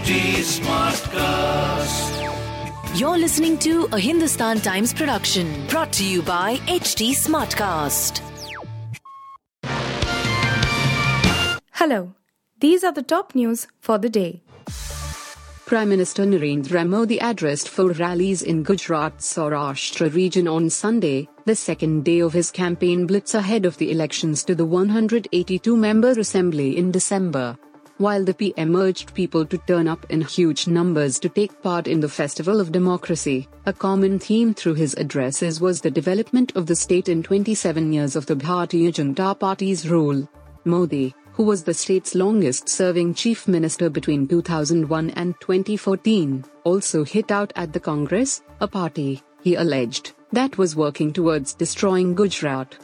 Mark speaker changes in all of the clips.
Speaker 1: HT Smartcast.
Speaker 2: You're listening to a Hindustan Times production brought to you by HT Smartcast.
Speaker 3: Hello, these are the top news for the day.
Speaker 4: Prime Minister Narendra Modi addressed four rallies in Gujarat's Saurashtra region on Sunday, the second day of his campaign blitz ahead of the elections to the 182 member assembly in December. While the PM urged people to turn up in huge numbers to take part in the Festival of Democracy, a common theme through his addresses was the development of the state in 27 years of the Bharatiya Janata Party's rule. Modi, who was the state's longest serving chief minister between 2001 and 2014, also hit out at the Congress, a party, he alleged, that was working towards destroying Gujarat.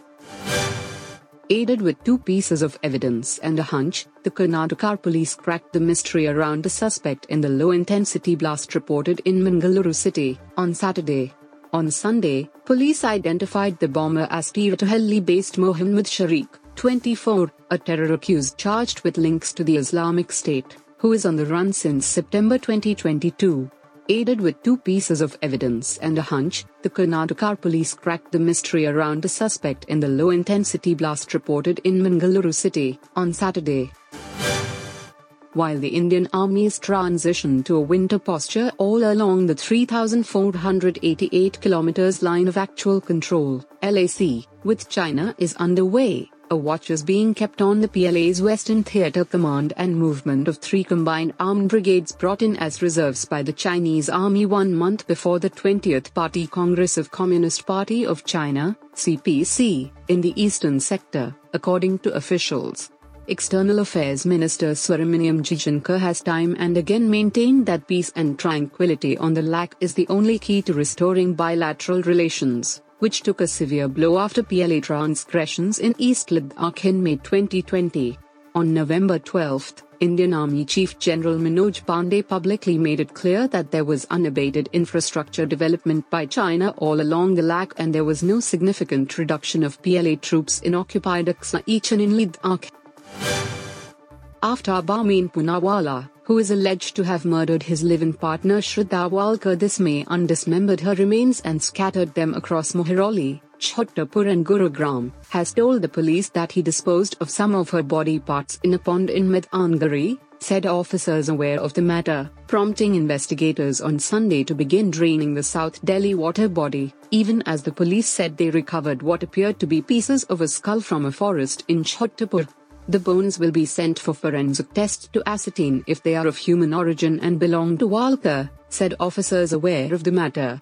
Speaker 4: Aided with two pieces of evidence and a hunch, the Karnataka police cracked the mystery around the suspect in the low intensity blast reported in Mangaluru city on Saturday. On Sunday, police identified the bomber as Tirthahalli based Mohammed Sharik, 24, a terror accused charged with links to the Islamic State, who is on the run since September 2022. Aided with two pieces of evidence and a hunch, the Karnataka police cracked the mystery around a suspect in the low intensity blast reported in Mangaluru city on Saturday. While the Indian Army's transition to a winter posture all along the 3,488 kilometers line of actual control (LAC) with China is underway, a watch is being kept on the PLA's Western Theater Command and movement of three combined armed brigades brought in as reserves by the Chinese Army one month before the 20th Party Congress of Communist Party of China, CPC, in the eastern sector, according to officials. External Affairs Minister Subrahmanyam Jaishankar has time and again maintained that peace and tranquility on the LAC is the only key to restoring bilateral relations which took a severe blow after PLA transgressions in East Ladakh in May 2020. On November 12, Indian Army Chief General Manoj Pandey publicly made it clear that there was unabated infrastructure development by China all along the LAC and there was no significant reduction of PLA troops in occupied Aksai and in Ladakh. After Amin Poonawalla, who is alleged to have murdered his live-in partner Shraddha Walkar this May undismembered her remains and scattered them across Mehrauli, Chhatarpur and Gurugram, has told the police that he disposed of some of her body parts in a pond in Maidangarhi, said officers aware of the matter, prompting investigators on Sunday to begin draining the South Delhi water body, even as the police said they recovered what appeared to be pieces of a skull from a forest in Chhatarpur. The bones will be sent for forensic tests to ascertain if they are of human origin and belong to Walkar, said officers aware of the matter.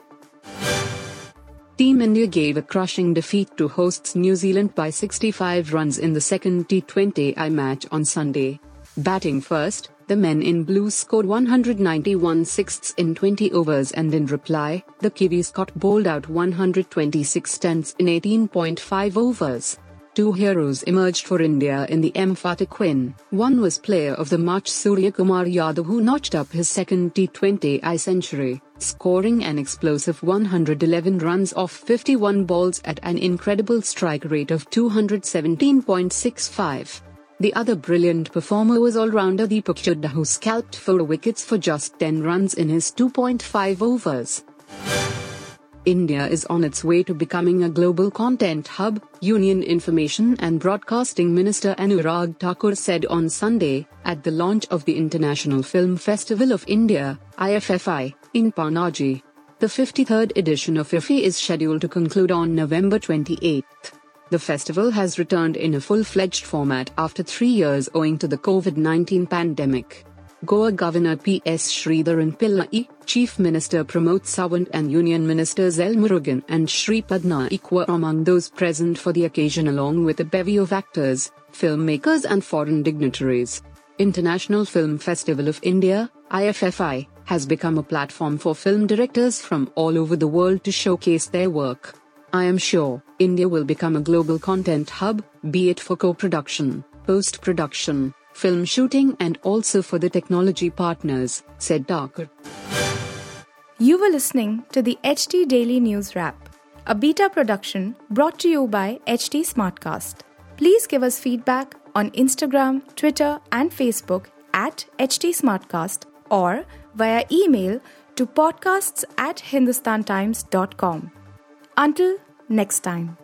Speaker 4: Team India gave a crushing defeat to hosts New Zealand by 65 runs in the second T20I match on Sunday. Batting first, the men in blue scored 191 sixths in 20 overs and in reply, the Kiwis got bowled out 126 tenths in 18.5 overs. Two heroes emerged for India in the emphatic win. One was player of the match Suryakumar Yadav who notched up his second T20I century, scoring an explosive 111 runs off 51 balls at an incredible strike rate of 217.65. The other brilliant performer was all-rounder Deepak Hooda who scalped 4 wickets for just 10 runs in his 2.5 overs. India is on its way to becoming a global content hub, Union Information and Broadcasting Minister Anurag Thakur said on Sunday, at the launch of the International Film Festival of India, IFFI, in Panaji. The 53rd edition of IFFI is scheduled to conclude on November 28. The festival has returned in a full fledged format after three years owing to the COVID 19 pandemic. Goa Governor P.S. Sridharan Pillai, Chief Minister Pramod Sawant and Union Ministers L. Murugan and Shripad Naik were among those present for the occasion along with a bevy of actors, filmmakers and foreign dignitaries. International Film Festival of India, IFFI, has become a platform for film directors from all over the world to showcase their work. I am sure India will become a global content hub, be it for co-production, post-production, film shooting and also for the technology partners, said Thakur.
Speaker 3: You were listening to the HT Daily News Wrap, a beta production brought to you by HT Smartcast. Please give us feedback on Instagram, Twitter, and Facebook at HT Smartcast or via email to podcasts at hindustantimes.com. Until next time.